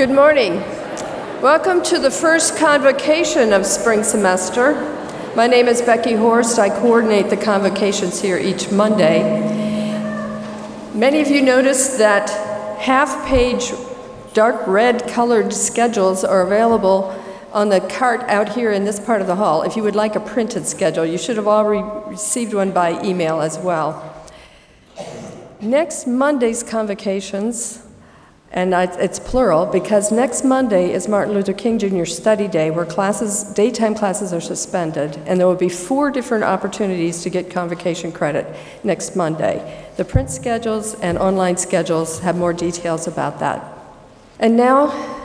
Good morning. Welcome to the first convocation of spring semester. My name is Becky Horst. I coordinate the convocations here each Monday. Many of you noticed that half page dark red colored schedules are available on the cart out here in this part of the hall. If you would like a printed schedule, you should have already received one by email as well. Next Monday's convocations, and it's plural because next Monday is Martin Luther King Jr. Study Day, where classes, daytime classes are suspended, and there will be four different opportunities to get convocation credit next Monday. The print schedules and online schedules have more details about that. And now,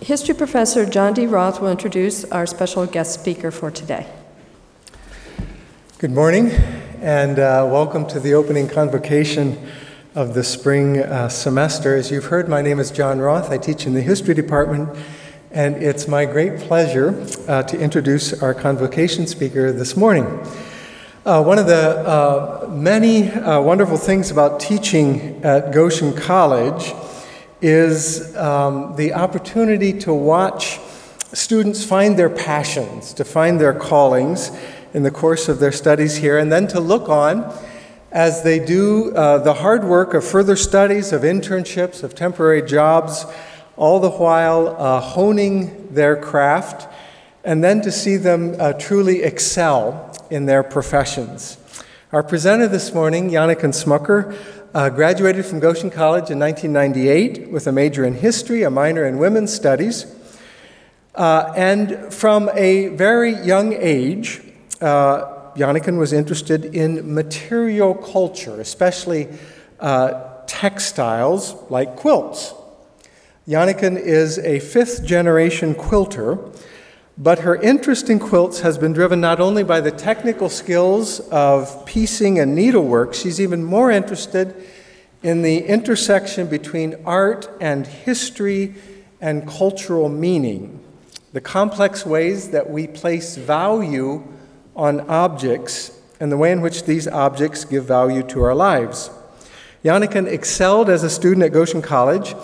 History professor John D. Roth will introduce our special guest speaker for today. Good morning, and uh, welcome to the opening convocation of the spring uh, semester. As you've heard, my name is John Roth. I teach in the history department, and it's my great pleasure uh, to introduce our convocation speaker this morning. Uh, one of the uh, many uh, wonderful things about teaching at Goshen College is um, the opportunity to watch students find their passions, to find their callings in the course of their studies here, and then to look on as they do uh, the hard work of further studies, of internships, of temporary jobs, all the while uh, honing their craft, and then to see them uh, truly excel in their professions. Our presenter this morning, Janneken Smucker, uh, graduated from Goshen College in 1998 with a major in history, a minor in women's studies. Uh, and from a very young age, uh, Janneken was interested in material culture, especially uh, textiles like quilts. Janneken is a fifth generation quilter but her interest in quilts has been driven not only by the technical skills of piecing and needlework, she's even more interested in the intersection between art and history and cultural meaning, the complex ways that we place value on objects and the way in which these objects give value to our lives. Janneken excelled as a student at Goshen College,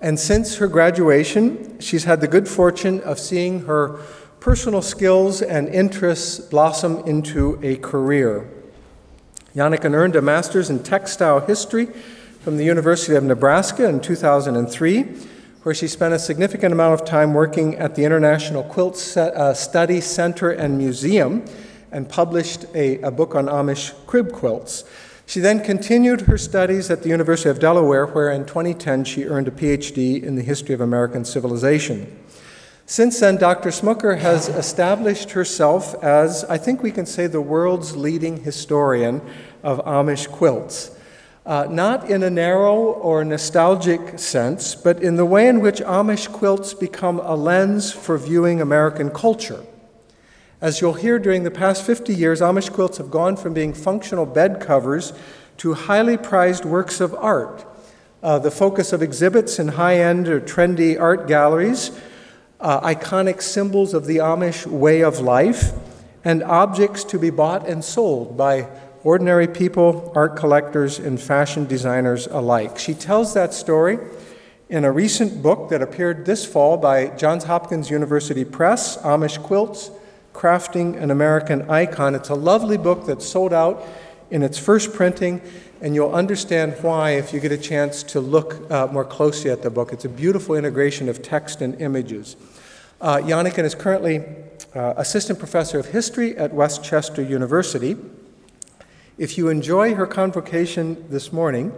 and since her graduation, she's had the good fortune of seeing her personal skills and interests blossom into a career. Janneken earned a master's in textile history from the University of Nebraska in 2003, where she spent a significant amount of time working at the International Quilt uh, Study Center and Museum and published a, a book on Amish crib quilts. She then continued her studies at the University of Delaware, where in 2010 she earned a PhD in the history of American civilization. Since then, Dr. Smucker has established herself as, I think we can say, the world's leading historian of Amish quilts. Uh, not in a narrow or nostalgic sense, but in the way in which Amish quilts become a lens for viewing American culture. As you'll hear, during the past 50 years, Amish quilts have gone from being functional bed covers to highly prized works of art. Uh, the focus of exhibits in high end or trendy art galleries uh, iconic symbols of the Amish way of life, and objects to be bought and sold by ordinary people, art collectors, and fashion designers alike. She tells that story in a recent book that appeared this fall by Johns Hopkins University Press Amish Quilts Crafting an American Icon. It's a lovely book that sold out in its first printing, and you'll understand why if you get a chance to look uh, more closely at the book. It's a beautiful integration of text and images. Uh, is currently uh, assistant professor of history at West Chester University. If you enjoy her convocation this morning,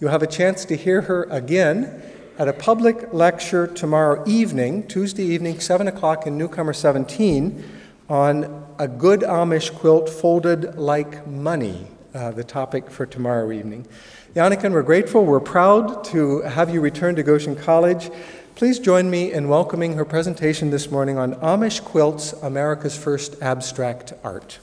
you'll have a chance to hear her again at a public lecture tomorrow evening, Tuesday evening, 7 o'clock in Newcomer 17, on a good Amish quilt folded like money, uh, the topic for tomorrow evening. Janneken, we're grateful. We're proud to have you return to Goshen College. Please join me in welcoming her presentation this morning on Amish Quilts, America's First Abstract Art.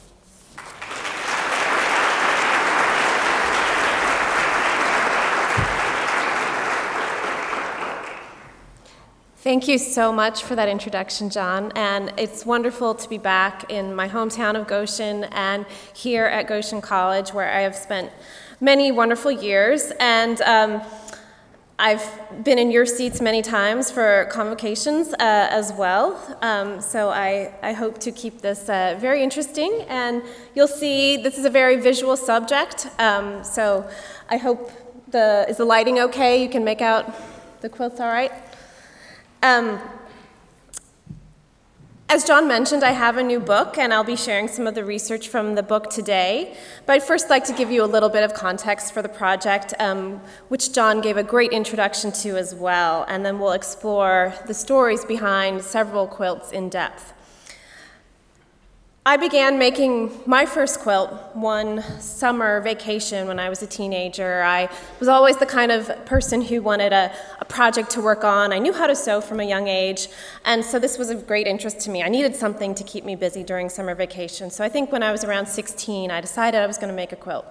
Thank you so much for that introduction, John. And it's wonderful to be back in my hometown of Goshen and here at Goshen College, where I have spent many wonderful years. And um, I've been in your seats many times for convocations uh, as well, um, so I, I hope to keep this uh, very interesting. And you'll see this is a very visual subject, um, so I hope the is the lighting okay? You can make out the quilts all right. Um, as John mentioned, I have a new book, and I'll be sharing some of the research from the book today. But I'd first like to give you a little bit of context for the project, um, which John gave a great introduction to as well, and then we'll explore the stories behind several quilts in depth. I began making my first quilt one summer vacation when I was a teenager. I was always the kind of person who wanted a, a, project to work on. I knew how to sew from a young age, and so this was of great interest to me. I needed something to keep me busy during summer vacation. So I think when I was around 16, I decided I was going to make a quilt.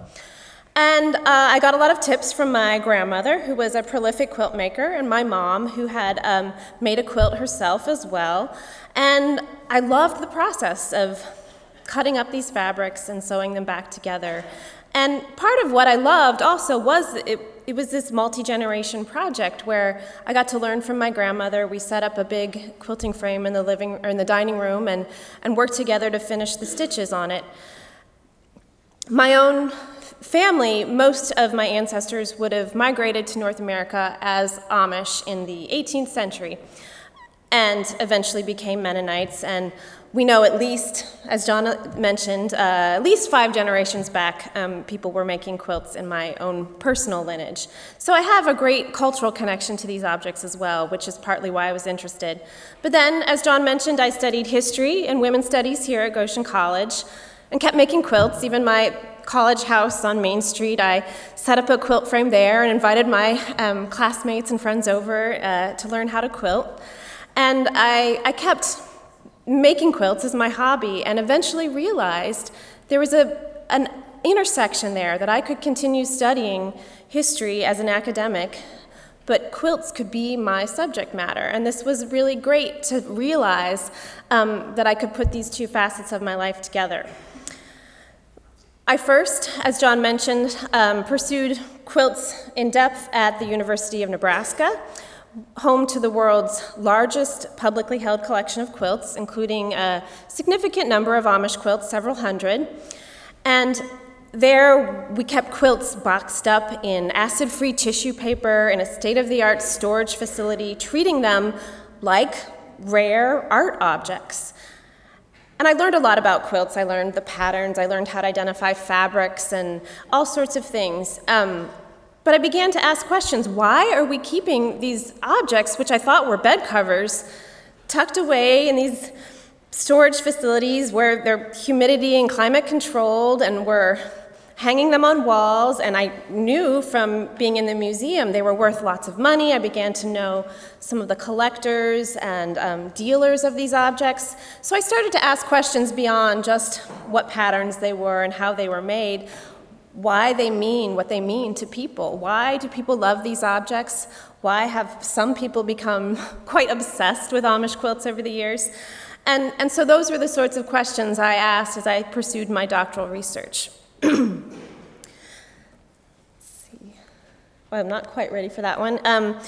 And uh, I got a lot of tips from my grandmother, who was a prolific quilt maker, and my mom, who had um, made a quilt herself as well. And I loved the process of cutting up these fabrics and sewing them back together. And part of what I loved also was it, it was this multi generation project where I got to learn from my grandmother. We set up a big quilting frame in the living or in the dining room and, and worked together to finish the stitches on it. My own family, most of my ancestors would have migrated to North America as Amish in the 18th century and eventually became Mennonites. And we know at least, as John mentioned, uh, at least five generations back, um, people were making quilts in my own personal lineage. So I have a great cultural connection to these objects as well, which is partly why I was interested. But then, as John mentioned, I studied history and women's studies here at Goshen College and kept making quilts. Even my college house on Main Street, I set up a quilt frame there and invited my um, classmates and friends over uh, to learn how to quilt. And I, I kept making quilts as my hobby and eventually realized there was a, an intersection there that I could continue studying history as an academic, but quilts could be my subject matter. And this was really great to realize um, that I could put these two facets of my life together. I first, as John mentioned, um, pursued quilts in depth at the University of Nebraska home to the world's largest publicly held collection of quilts, including a significant number of Amish quilts, several hundred. And there, we kept quilts boxed up in acid free tissue paper in a state of the art storage facility, treating them like rare art objects. And I learned a lot about quilts. I learned the patterns, I learned how to identify fabrics, and all sorts of things. Um, but I began to ask questions. Why are we keeping these objects, which I thought were bed covers, tucked away in these storage facilities where they're humidity and climate controlled and we're hanging them on walls? And i knew from being in the museum they were worth lots of money. I began to know some of the collectors and um, dealers of these objects. So i started to ask questions beyond just what patterns they were and how they were made why they mean what they mean to people. Why do people love these objects? Why have some people become quite obsessed with Amish quilts over the years? And, and so those were the sorts of questions I asked as I pursued my doctoral research. see. Well, I'm not quite ready for that one. Um,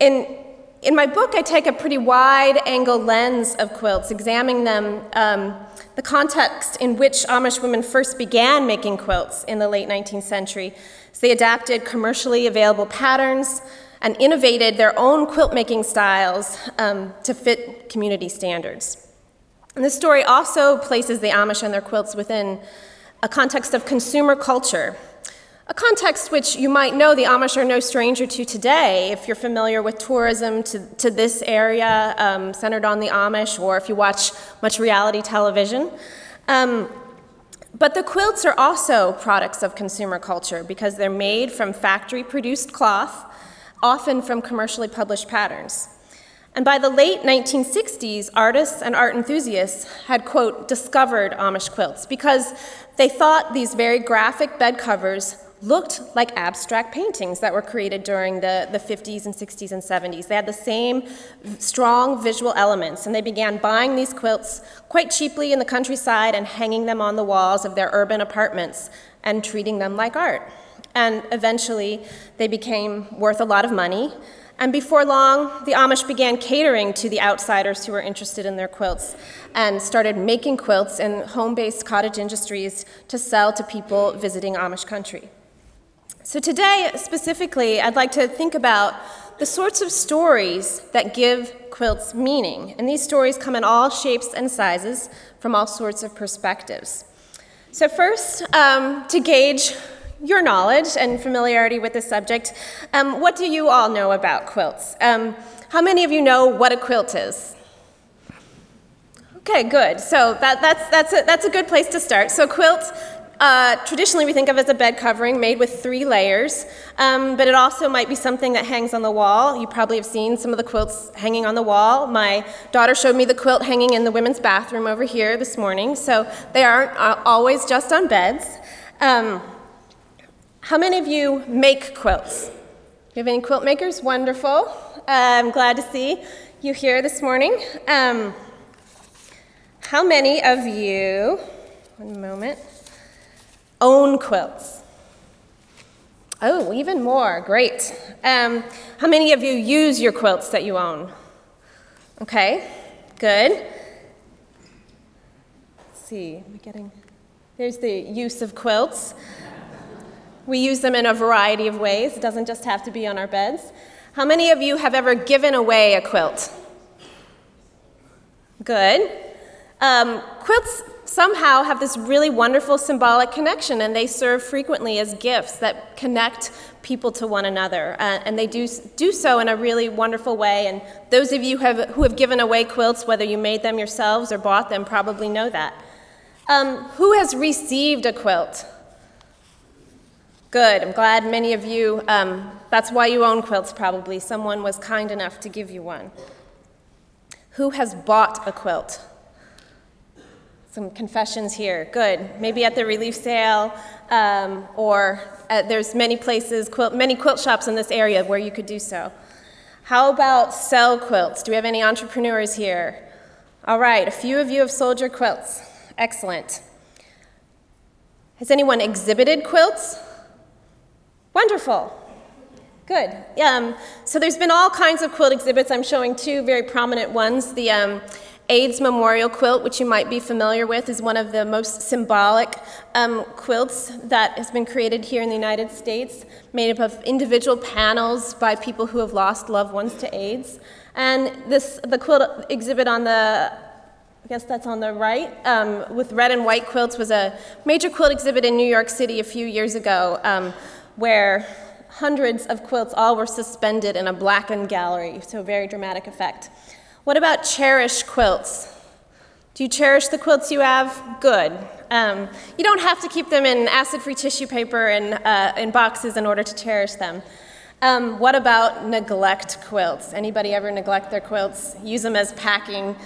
in, in my book, I take a pretty wide angle lens of quilts, examining them. Um, the context in which Amish women first began making quilts in the late 19th century. So they adapted commercially available patterns and innovated their own quilt making styles um, to fit community standards. And this story also places the Amish and their quilts within a context of consumer culture a context which you might know the Amish are no stranger to today if you're familiar with tourism to, to this area um, centered on the Amish, or if you watch much reality television. Um, but the quilts are also products of consumer culture because they're made from factory produced cloth, often from commercially published patterns. And by the late 1960s, artists and art enthusiasts had, quote, discovered Amish quilts because they thought these very graphic bed covers looked like abstract paintings that were created during the, the 50s and 60s and 70s. They had the same strong visual elements, and they began buying these quilts quite cheaply in the countryside and hanging them on the walls of their urban apartments and treating them like art. and eventually they became worth a lot of money. And before long, the Amish began catering to the outsiders who were interested in their quilts and started making quilts in home based cottage industries to sell to people visiting Amish country. So, today specifically, I'd like to think about the sorts of stories that give quilts meaning. And these stories come in all shapes and sizes from all sorts of perspectives. So, first, um, to gauge your knowledge and familiarity with the subject, um, what do you all know about quilts? Um, how many of you know what a quilt is? Okay, good. So that, that's, that's, a, that's a good place to start. So, quilt, uh, traditionally we think of as a bed covering made with three layers, um, but it also might be something that hangs on the wall. You probably have seen some of the quilts hanging on the wall. My daughter showed me the quilt hanging in the women's bathroom over here this morning, so they aren't always just on beds. Um, how many of you make quilts? You have any quilt makers? Wonderful. Uh, I'm glad to see you here this morning. Um, how many of you, one moment, own quilts? Oh, even more. Great. Um, how many of you use your quilts that you own? Okay, good. Let's see, I getting. There's the use of quilts. We use them in a variety of ways. It doesn't just have to be on our beds. How many of you have ever given away a quilt? Good. Um, quilts somehow have this really wonderful symbolic connection, and they serve frequently as gifts that connect people to one another. Uh, and they do, do so in a really wonderful way. And those of you have, who have given away quilts, whether you made them yourselves or bought them, probably know that. Um, who has received a quilt? Good. I'm glad many of you, um, that's why you own quilts probably. Someone was kind enough to give you one. Who has bought a quilt? Some confessions here. Good. Maybe at the relief sale, um, or at, there's many places, quilt, many quilt shops in this area where you could do so. How about sell quilts? Do we have any entrepreneurs here? All right, a few of you have sold your quilts. Excellent. Has anyone exhibited quilts? Wonderful. Good. Um, so there's been all kinds of quilt exhibits. I'm showing two very prominent ones. The um, AIDS Memorial Quilt, which you might be familiar with, is one of the most symbolic um, quilts that has been created here in the United States, made up of individual panels by people who have lost loved ones to AIDS. And this, the quilt exhibit on the I guess that's on the right, um, with red and white quilts, was a major quilt exhibit in New York City a few years ago. Um, where hundreds of quilts all were suspended in a blackened gallery, so very dramatic effect. What about cherish quilts? Do you cherish the quilts you have? Good. Um, you don't have to keep them in acid-free tissue paper and uh, in boxes in order to cherish them. Um, what about neglect quilts? Anybody ever neglect their quilts? Use them as packing?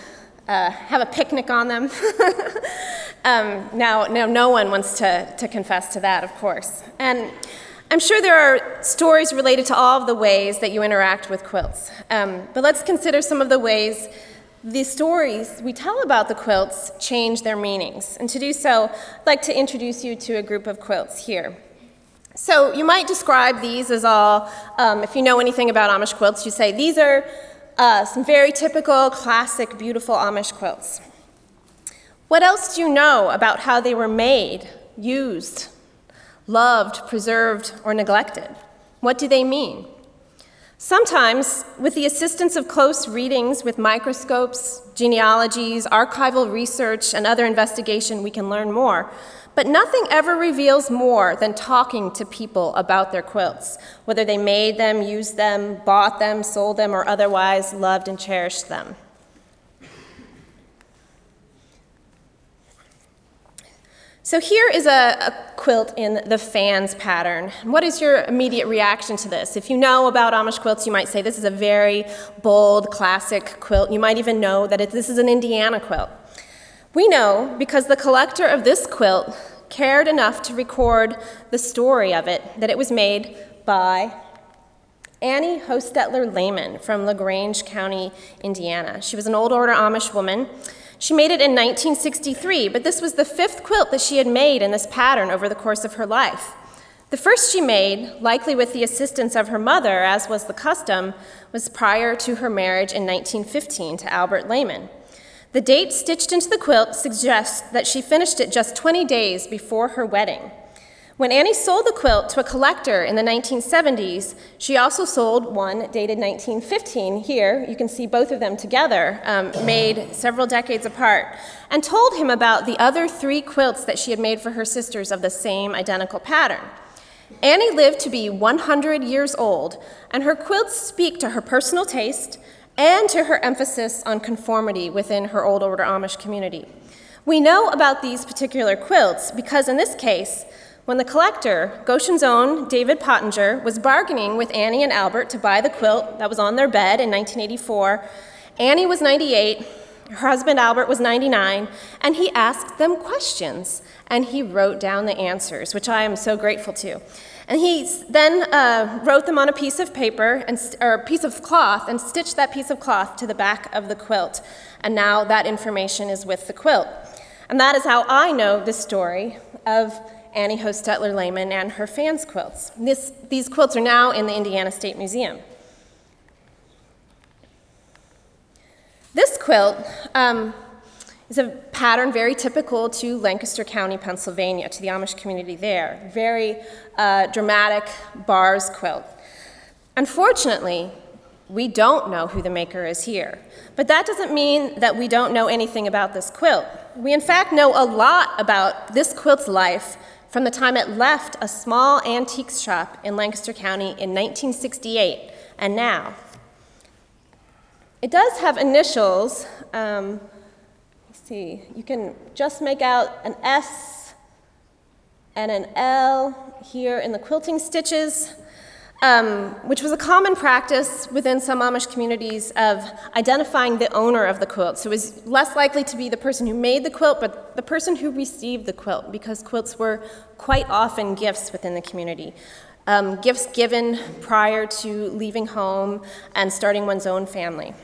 Uh, have a picnic on them? um, now, now, no one wants to, to confess to that, of course. And I'm sure there are stories related to all of the ways that you interact with quilts, um, but let's consider some of the ways the stories we tell about the quilts change their meanings. And to do so, I'd like to introduce you to a group of quilts here. So you might describe these as all, um, if you know anything about Amish quilts, you say these are uh, some very typical, classic, beautiful Amish quilts. What else do you know about how they were made, used, loved, preserved, or neglected? What do they mean? Sometimes, with the assistance of close readings with microscopes, genealogies, archival research, and other investigation, we can learn more. But nothing ever reveals more than talking to people about their quilts, whether they made them, used them, bought them, sold them, or otherwise loved and cherished them. So here is a, a, quilt in the fans pattern. What is your immediate reaction to this? If you know about Amish quilts, you might say this is a very bold, classic quilt. You might even know that it, this is an Indiana quilt. We know because the collector of this quilt cared enough to record the story of it that it was made by Annie Hostetler Lehman from LaGrange County, Indiana. She was an old order Amish woman she made it in 1963, but this was the fifth quilt that she had made in this pattern over the course of her life. The first she made, likely with the assistance of her mother, as was the custom, was prior to her marriage in 1915 to Albert Lehman. The date stitched into the quilt suggests that she finished it just 20 days before her wedding. When Annie sold the quilt to a collector in the 1970s, she also sold one dated 1915 here. You can see both of them together, um, made several decades apart, and told him about the other three quilts that she had made for her sisters of the same identical pattern. Annie lived to be 100 years old, and her quilts speak to her personal taste and to her emphasis on conformity within her Old Order Amish community. We know about these particular quilts because, in this case, when the collector, Goshen's own David Pottinger, was bargaining with Annie and Albert to buy the quilt that was on their bed in 1984, Annie was 98, her husband Albert was 99, and he asked them questions and he wrote down the answers, which I am so grateful to. And he then uh, wrote them on a piece of paper and, or a piece of cloth and stitched that piece of cloth to the back of the quilt. And now that information is with the quilt. And that is how I know the story of Annie Hostetler Lehman and her fans' quilts. This, these quilts are now in the Indiana State Museum. This quilt um, is a pattern very typical to Lancaster County, Pennsylvania, to the Amish community there. Very uh, dramatic bars quilt. Unfortunately, we don't know who the maker is here. But that doesn't mean that we don't know anything about this quilt. We, in fact, know a lot about this quilt's life from the time it left a small antiques shop in Lancaster County in 1968 and now. It does have initials. Um, see, you can just make out an S and an L here in the quilting stitches, um, which was a common practice within some Amish communities of identifying the owner of the quilt. So it was less likely to be the person who made the quilt, but the person who received the quilt, because quilts were quite often gifts within the community. Um, gifts given prior to leaving home and starting one's own family.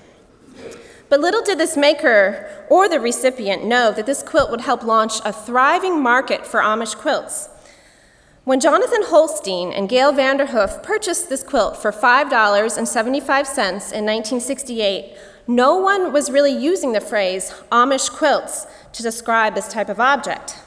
But little did this maker or the recipient know that this quilt would help launch a thriving market for Amish quilts. When Jonathan Holstein and Gail Vanderhoof purchased this quilt for $5.75 in 1968, no one was really using the phrase Amish quilts to describe this type of object.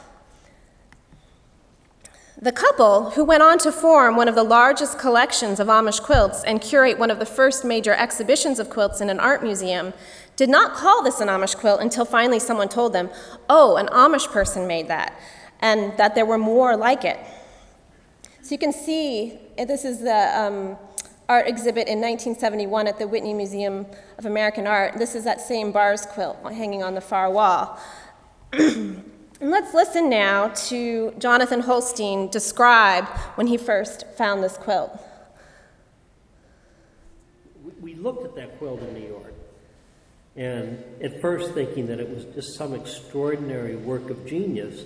The couple, who went on to form one of the largest collections of Amish quilts and curate one of the first major exhibitions of quilts in an art museum, did not call this an Amish quilt until finally someone told them, oh, an Amish person made that, and that there were more like it. So you can see, eh, this is the um, art exhibit in 1971 at the Whitney Museum of American Art. This is that same bars quilt hanging on the far wall. and let's listen now to Jonathan Holstein describe when he first found this quilt. We looked at that quilt in New York and at first thinking that it was just some extraordinary work of genius.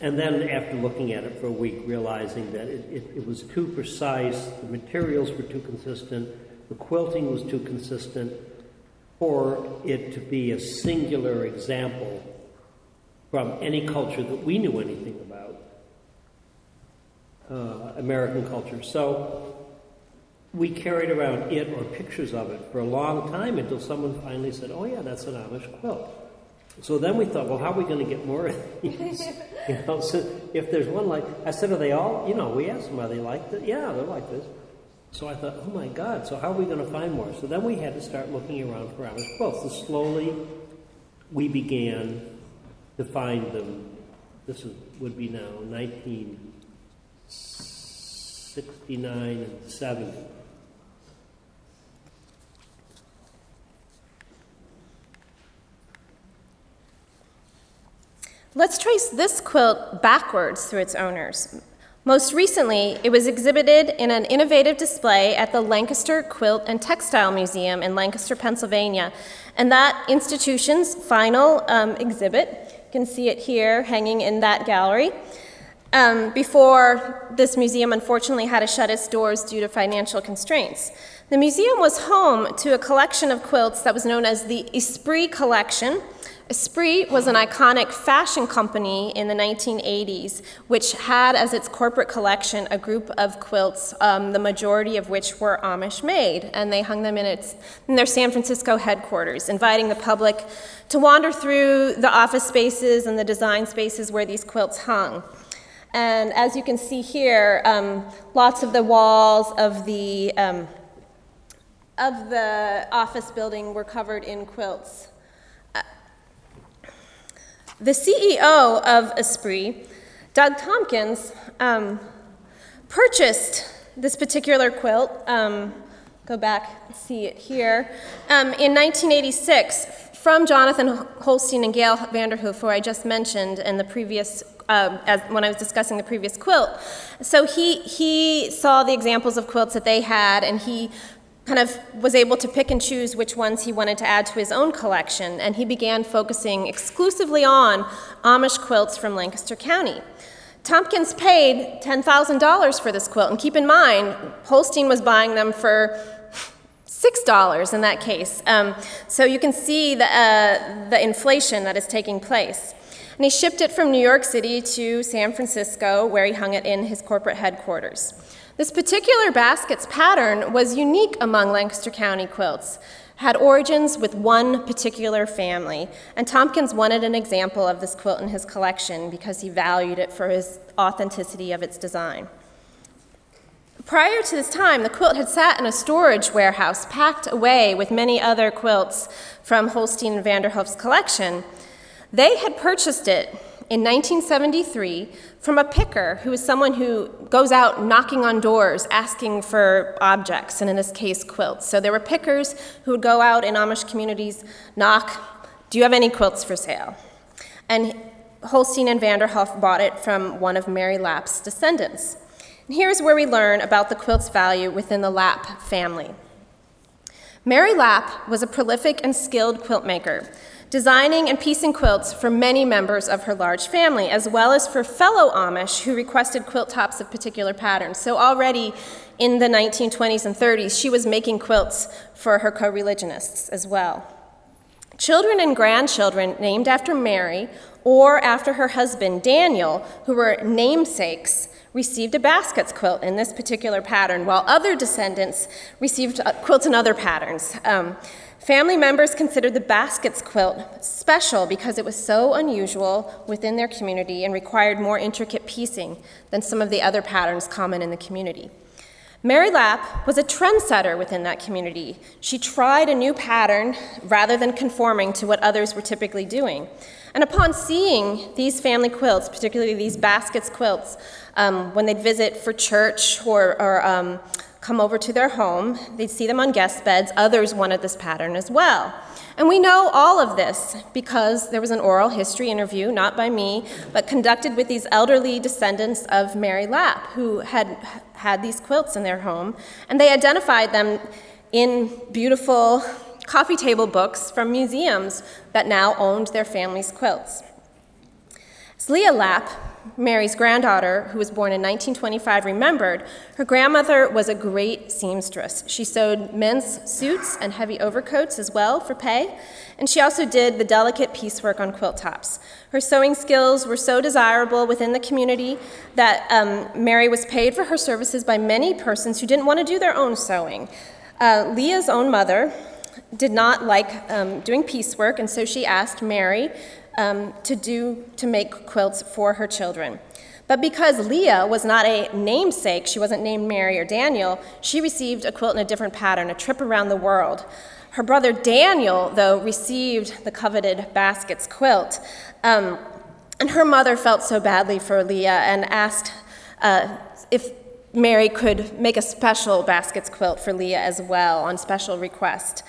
And then, after looking at it for a week, realizing that it, it, it, was too precise, the materials were too consistent, the quilting was too consistent for it to be a singular example from any culture that we knew anything about, uh, American culture. So, we carried around it or pictures of it for a long time until someone finally said, Oh, yeah, that's an Amish quilt. So then we thought, well, how are we going to get more of these? you know, so if there's one like, I said, are they all, you know, we asked them, are they like this? Yeah, they're like this. So I thought, oh my God, so how are we going to find more? So then we had to start looking around for Amish quilts. So slowly we began to find them. This would be now 1969 and 70. Let's trace this quilt backwards through its owners. Most recently, it was exhibited in an innovative display at the Lancaster Quilt and Textile Museum in Lancaster, Pennsylvania. And that institution's final um, exhibit, you can see it here hanging in that gallery, um, before this museum unfortunately had to shut its doors due to financial constraints. The museum was home to a collection of quilts that was known as the Esprit Collection. Esprit was an iconic fashion company in the 1980s, which had as its corporate collection a group of quilts, um, the majority of which were Amish made, and they hung them in, its, in their San Francisco headquarters, inviting the public to wander through the office spaces and the design spaces where these quilts hung. And as you can see here, um, lots of the walls of the um, of the office building were covered in quilts. Uh, the CEO of Esprit, Doug Tompkins, um, purchased this particular quilt. Um, go back see it here. Um, in 1986, from Jonathan Holstein and Gail Vanderhoof, who I just mentioned in the previous um, as, when I was discussing the previous quilt. So he, he saw the examples of quilts that they had, and he kind of was able to pick and choose which ones he wanted to add to his own collection, and he began focusing exclusively on Amish quilts from Lancaster County. Tompkins paid $10,000 for this quilt, and keep in mind, Holstein was buying them for $6 in that case. Um, so you can see the, uh, the inflation that is taking place. And he shipped it from New York City to San Francisco, where he hung it in his corporate headquarters. This particular basket's pattern was unique among Lancaster County quilts, had origins with one particular family, and Tompkins wanted an example of this quilt in his collection because he valued it for his authenticity of its design. Prior to this time, the quilt had sat in a storage warehouse packed away with many other quilts from Holstein and Vanderhoof's collection, they had purchased it in 1973 from a picker who is someone who goes out knocking on doors asking for objects, and in this case, quilts. So there were pickers who would go out in Amish communities, knock, Do you have any quilts for sale? And Holstein and Vanderhoof bought it from one of Mary Lapp's descendants. And here's where we learn about the quilt's value within the Lapp family. Mary Lapp was a prolific and skilled quilt maker designing and piecing quilts for many members of her large family, as well as for fellow Amish who requested quilt tops of particular patterns. So already in the 1920s and 30s, she was making quilts for her co religionists as well. Children and grandchildren named after Mary or after her husband Daniel, who were namesakes, received a baskets quilt in this particular pattern, while other descendants received uh, quilts in other patterns. Um, Family members considered the baskets quilt special because it was so unusual within their community and required more intricate piecing than some of the other patterns common in the community. Mary Lapp was a trendsetter within that community. She tried a new pattern rather than conforming to what others were typically doing. And upon seeing these family quilts, particularly these baskets quilts, um, when they'd visit for church or, or um, come over to their home. They'd see them on guest beds. Others wanted this pattern as well. And we know all of this because there was an oral history interview, not by me, but conducted with these elderly descendants of Mary Lapp, who had had these quilts in their home. And they identified them in beautiful coffee table books from museums that now owned their family's quilts. As Leah Lapp Mary's granddaughter, who was born in 1925, remembered, her grandmother was a great seamstress. She sewed men's suits and heavy overcoats as well for pay, and she also did the delicate piecework on quilt tops. Her sewing skills were so desirable within the community that um, Mary was paid for her services by many persons who didn't want to do their own sewing. Uh, Leah's own mother did not like um, doing piecework, and so she asked Mary um, to do to make quilts for her children. But because Leah was not a namesake, she wasn't named Mary or Daniel, she received a quilt in a different pattern, a trip around the world. Her brother Daniel, though, received the coveted baskets quilt. Um, and her mother felt so badly for Leah and asked uh, if Mary could make a special baskets quilt for Leah as well on special request.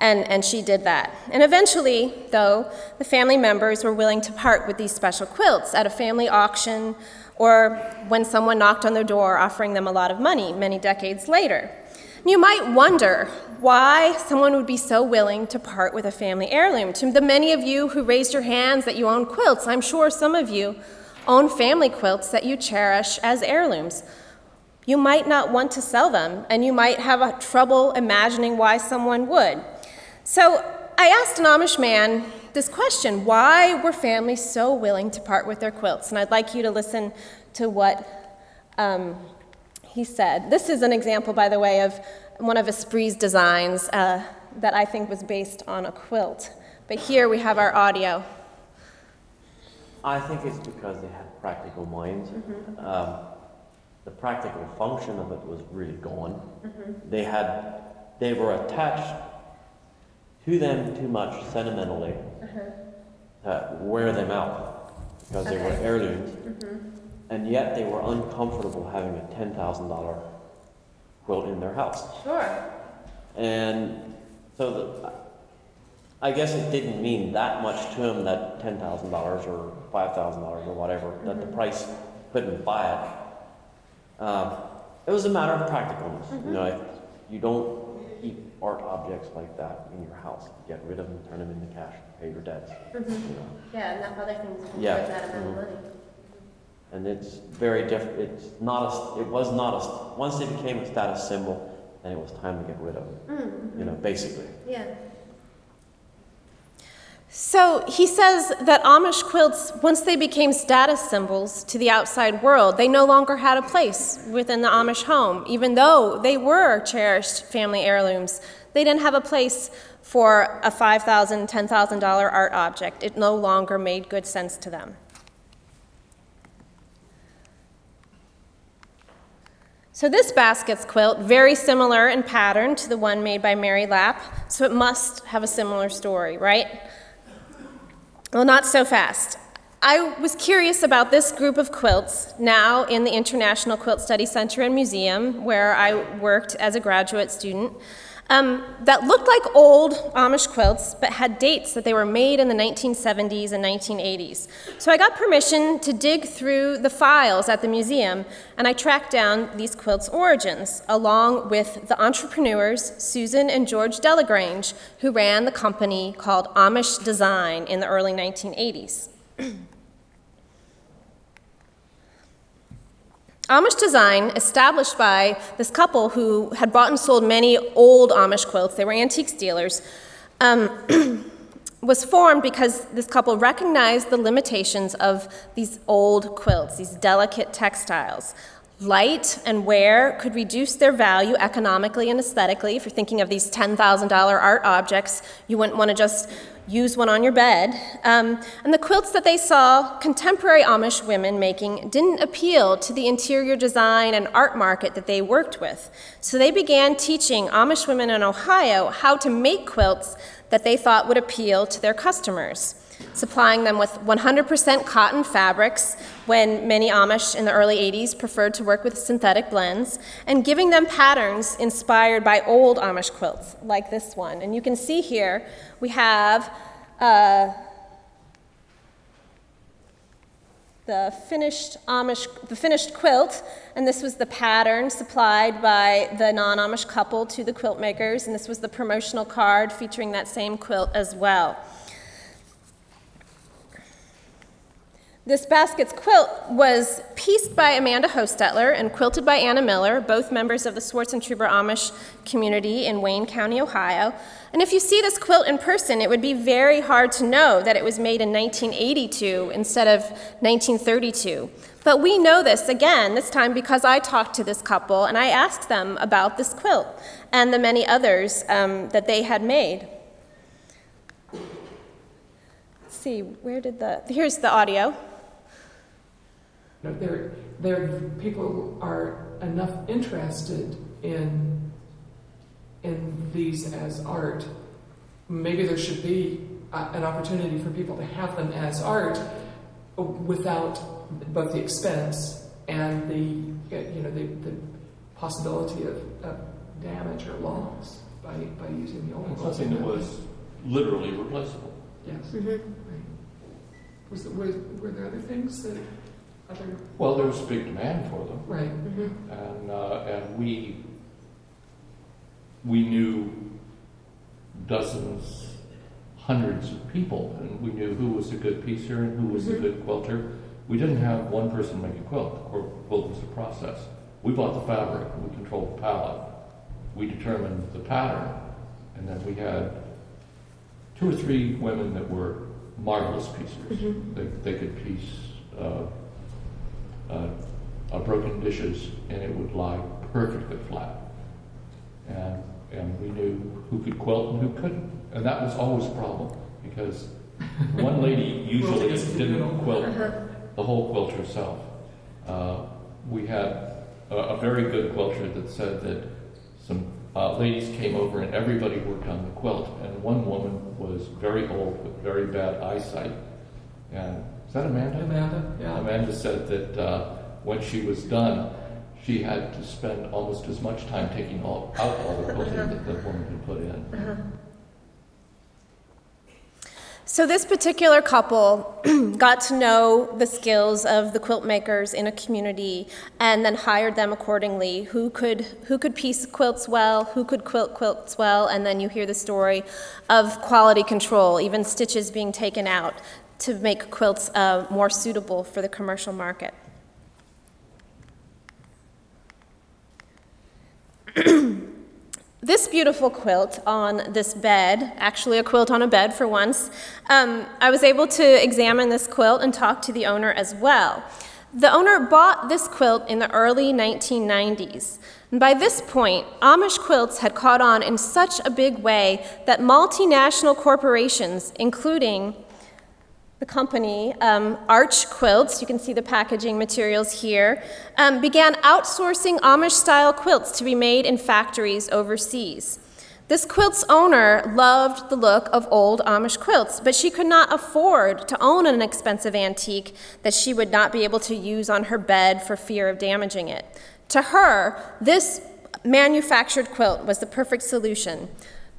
And, and she did that. And eventually, though, the family members were willing to part with these special quilts at a family auction or when someone knocked on their door offering them a lot of money many decades later. And you might wonder why someone would be so willing to part with a family heirloom. To the many of you who raised your hands that you own quilts, I'm sure some of you own family quilts that you cherish as heirlooms. You might not want to sell them, and you might have trouble imagining why someone would. So I asked an Amish man this question why were families so willing to part with their quilts? And I'd like you to listen to what um, he said. This is an example, by the way, of one of Esprit's designs uh, that I think was based on a quilt. But here we have our audio. I think it's because they had practical minds. Mm-hmm. Um, the practical function of it was really gone. Mm-hmm. They had, they were attached to them too much sentimentally uh-huh. to wear them out because okay. they were heirlooms, mm-hmm. and yet they were uncomfortable having a ten thousand dollar quilt in their house. Sure. And so the, I guess it didn't mean that much to them that ten thousand dollars or five thousand dollars or whatever mm-hmm. that the mm-hmm. price couldn't buy it. Um, it was a matter of practicalness. Mm-hmm. You know, you don't art objects like that in your house. Get rid of them, turn them into cash, pay your debts. Mm-hmm. You know. Yeah, and that other things yeah. that amount of money. And it's very different. It's not a. It was not a. Once they became a status symbol, then it was time to get rid of them. Mm-hmm. You know, basically. Yeah. So he says that Amish quilts, once they became status symbols to the outside world, they no longer had a place within the Amish home. Even though they were cherished family heirlooms, they didn't have a place for a $5,000, $10,000 art object. It no longer made good sense to them. So this basket's quilt, very similar in pattern to the one made by Mary Lapp, so it must have a similar story, right? Well, not so fast. I was curious about this group of quilts now in the International Quilt Study Center and Museum, where I worked as a graduate student um, that looked like old Amish quilts, but had dates that they were made in the 1970s and 1980s. So I got permission to dig through the files at the museum, and I tracked down these quilts' origins, along with the entrepreneurs Susan and George Delagrange, who ran the company called Amish Design in the early 1980s. Amish Design, established by this couple who had bought and sold many old Amish quilts, they were antiques dealers, um, was formed because this couple recognized the limitations of these old quilts, these delicate textiles. Light and wear could reduce their value economically and aesthetically. If you're thinking of these $10,000 art objects, you wouldn't want to just use one on your bed. Um, and the quilts that they saw contemporary Amish women making didn't appeal to the interior design and art market that they worked with. So they began teaching Amish women in Ohio how to make quilts that they thought would appeal to their customers supplying them with 100% cotton fabrics when many Amish in the early 80s preferred to work with synthetic blends, and giving them patterns inspired by old Amish quilts, like this one. And you can see here we have uh, the finished Amish, the finished quilt, and this was the pattern supplied by the non-Amish couple to the quilt makers, and this was the promotional card featuring that same quilt as well. This basket's quilt was pieced by Amanda Hostetler and quilted by Anna Miller, both members of the Swartzentruber Amish community in Wayne County, Ohio. And if you see this quilt in person, it would be very hard to know that it was made in 1982 instead of 1932. But we know this again, this time because I talked to this couple and I asked them about this quilt and the many others um, that they had made. Let's see, where did the. Here's the audio. You know, there, there, people are enough interested in, in these as art. Maybe there should be a, an opportunity for people to have them as art without both the expense and the, you know, the, the possibility of, of damage or loss by, by using the old. Something that was literally replaceable. Yes. Mm-hmm. Right. Was there, were, were there other things that other? Well, there was a big demand for them, Right. Mm-hmm. and uh, and we we knew dozens, hundreds of people, and we knew who was a good piecer and who was a Mhm. good quilter. we didn't have one person make a quilt. The quilt was a process. We bought the fabric, we controlled the palette, we determined the pattern, and then we had two or three women that were marvelous piecers. Mm-hmm. They, they could piece uh, uh, uh, broken dishes and it would lie perfectly flat. And, and we knew who could quilt and who couldn't. And that was always a problem because one lady usually Quilting didn't quilt the whole quilt herself. Uh, we had a, a very good quilter that said that some uh, ladies came over and everybody worked on the quilt. And one woman was very old with very bad eyesight. And is that Amanda? Amanda, yeah. Amanda said that uh, when she was done, she had to spend almost as much time taking all, out all the quilting that the woman had put in. So, this particular couple got to know the skills of the quilt makers in a community and then hired them accordingly. Who could, who could piece quilts well, who could quilt quilts well, and then you hear the story of quality control, even stitches being taken out to make quilts uh, more suitable for the commercial market. This beautiful quilt on this bed, actually a quilt on a bed for once, um, I was able to examine this quilt and talk to the owner as well. The owner bought this quilt in the early 1990s. And by this point, Amish quilts had caught on in such a big way that multinational corporations, including the company, um, Arch Quilts, you can see the packaging materials here, um, began outsourcing Amish style quilts to be made in factories overseas. This quilt's owner loved the look of old Amish quilts, but she could not afford to own an expensive antique that she would not be able to use on her bed for fear of damaging it. To her, this manufactured quilt was the perfect solution.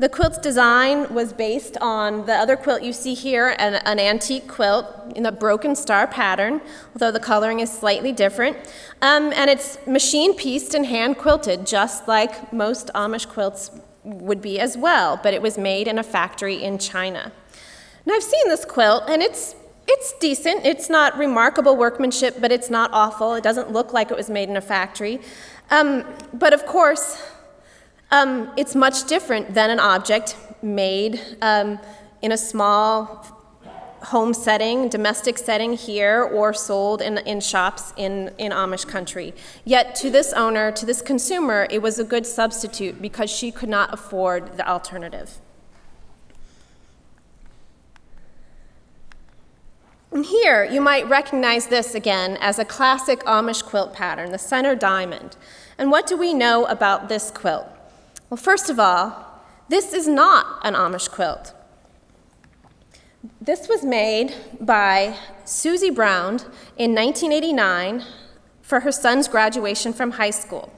The quilt's design was based on the other quilt you see here, an, an, antique quilt in a broken star pattern, although the coloring is slightly different. Um, and it's machine pieced and hand quilted, just like most Amish quilts would be as well, but it was made in a factory in China. And I've seen this quilt, and it's it's decent. It's not remarkable workmanship, but it's not awful. It doesn't look like it was made in a factory. Um, but of course, um, it's much different than an object made um, in a small home setting, domestic setting here, or sold in, in shops in, in Amish country. Yet to this owner, to this consumer, it was a good substitute because she could not afford the alternative. And here, you might recognize this again as a classic Amish quilt pattern, the center diamond. And what do we know about this quilt? Well, first of all, this is not an Amish quilt. This was made by Susie Brown in 1989 for her son's graduation from high school.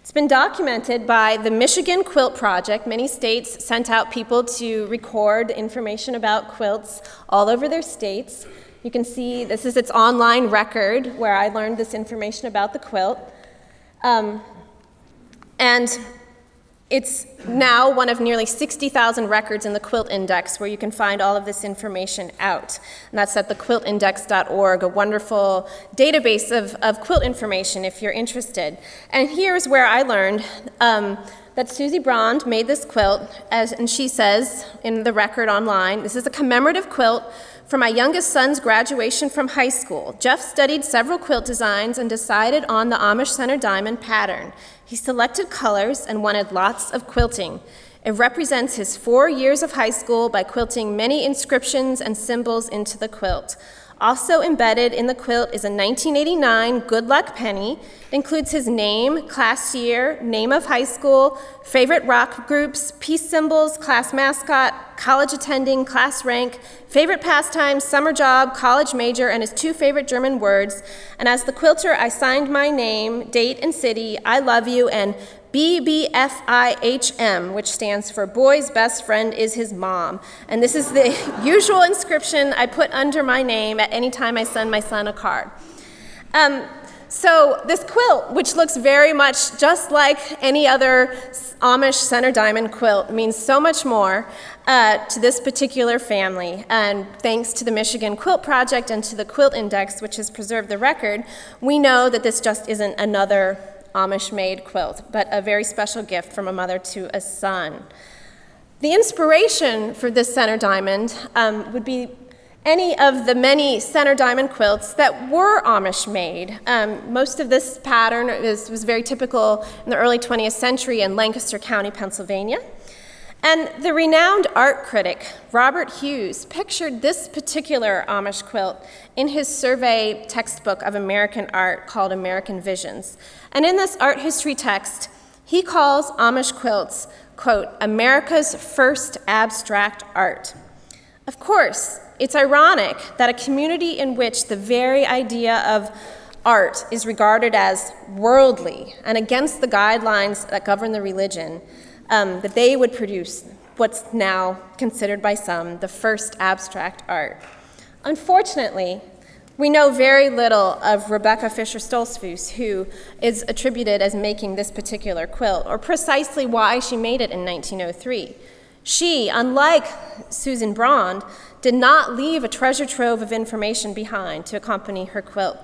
It's been documented by the Michigan Quilt Project. Many states sent out people to record information about quilts all over their states. You can see this is its online record where I learned this information about the quilt. Um, and it's now one of nearly 60,000 records in the Quilt Index where you can find all of this information out. And that's at thequiltindex.org, a wonderful database of, of quilt information if you're interested. And here's where I learned um, that Susie Brond made this quilt, as, and she says in the record online this is a commemorative quilt for my youngest son's graduation from high school. Jeff studied several quilt designs and decided on the Amish Center Diamond pattern. He selected colors and wanted lots of quilting. It represents his four years of high school by quilting many inscriptions and symbols into the quilt. Also embedded in the quilt is a 1989 Good Luck penny. It includes his name, class year, name of high school, favorite rock groups, peace symbols, class mascot, college attending, class rank, favorite pastime, summer job, college major, and his two favorite German words. And as the quilter, I signed my name, date, and city, I love you, and BBFIHM, which stands for Boy's Best Friend is His Mom. And this is the usual inscription I put under my name at any time I send my son a card. Um, So, this quilt, which looks very much just like any other Amish center diamond quilt, means so much more uh, to this particular family. And thanks to the Michigan Quilt Project and to the Quilt Index, which has preserved the record, we know that this just isn't another Amish made quilt, but a very special gift from a mother to a son. The inspiration for this center diamond um, would be any of the many center diamond quilts that were Amish made. Um, most of this pattern is, was very typical in the early 20th century in Lancaster County, Pennsylvania. And the renowned art critic Robert Hughes pictured this particular Amish quilt in his survey textbook of American art called American Visions. And in this art history text, he calls Amish quilts, quote, America's first abstract art. Of course, it's ironic that a community in which the very idea of art is regarded as worldly and against the guidelines that govern the religion, um, that they would produce what's now considered by some the first abstract art. Unfortunately, we know very little of Rebecca Fisher Stoltzfus, who is attributed as making this particular quilt, or precisely why she made it in 1903. She, unlike Susan Brond, did not leave a treasure trove of information behind to accompany her quilt.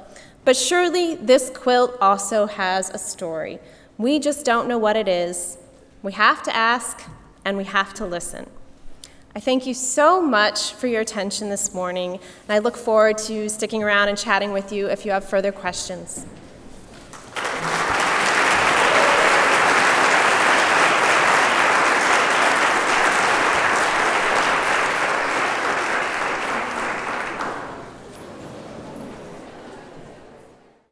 But surely this quilt also has a story. We just don't know what it is. We have to ask and we have to listen. I thank you so much for your attention this morning, and I look forward to sticking around and chatting with you if you have further questions.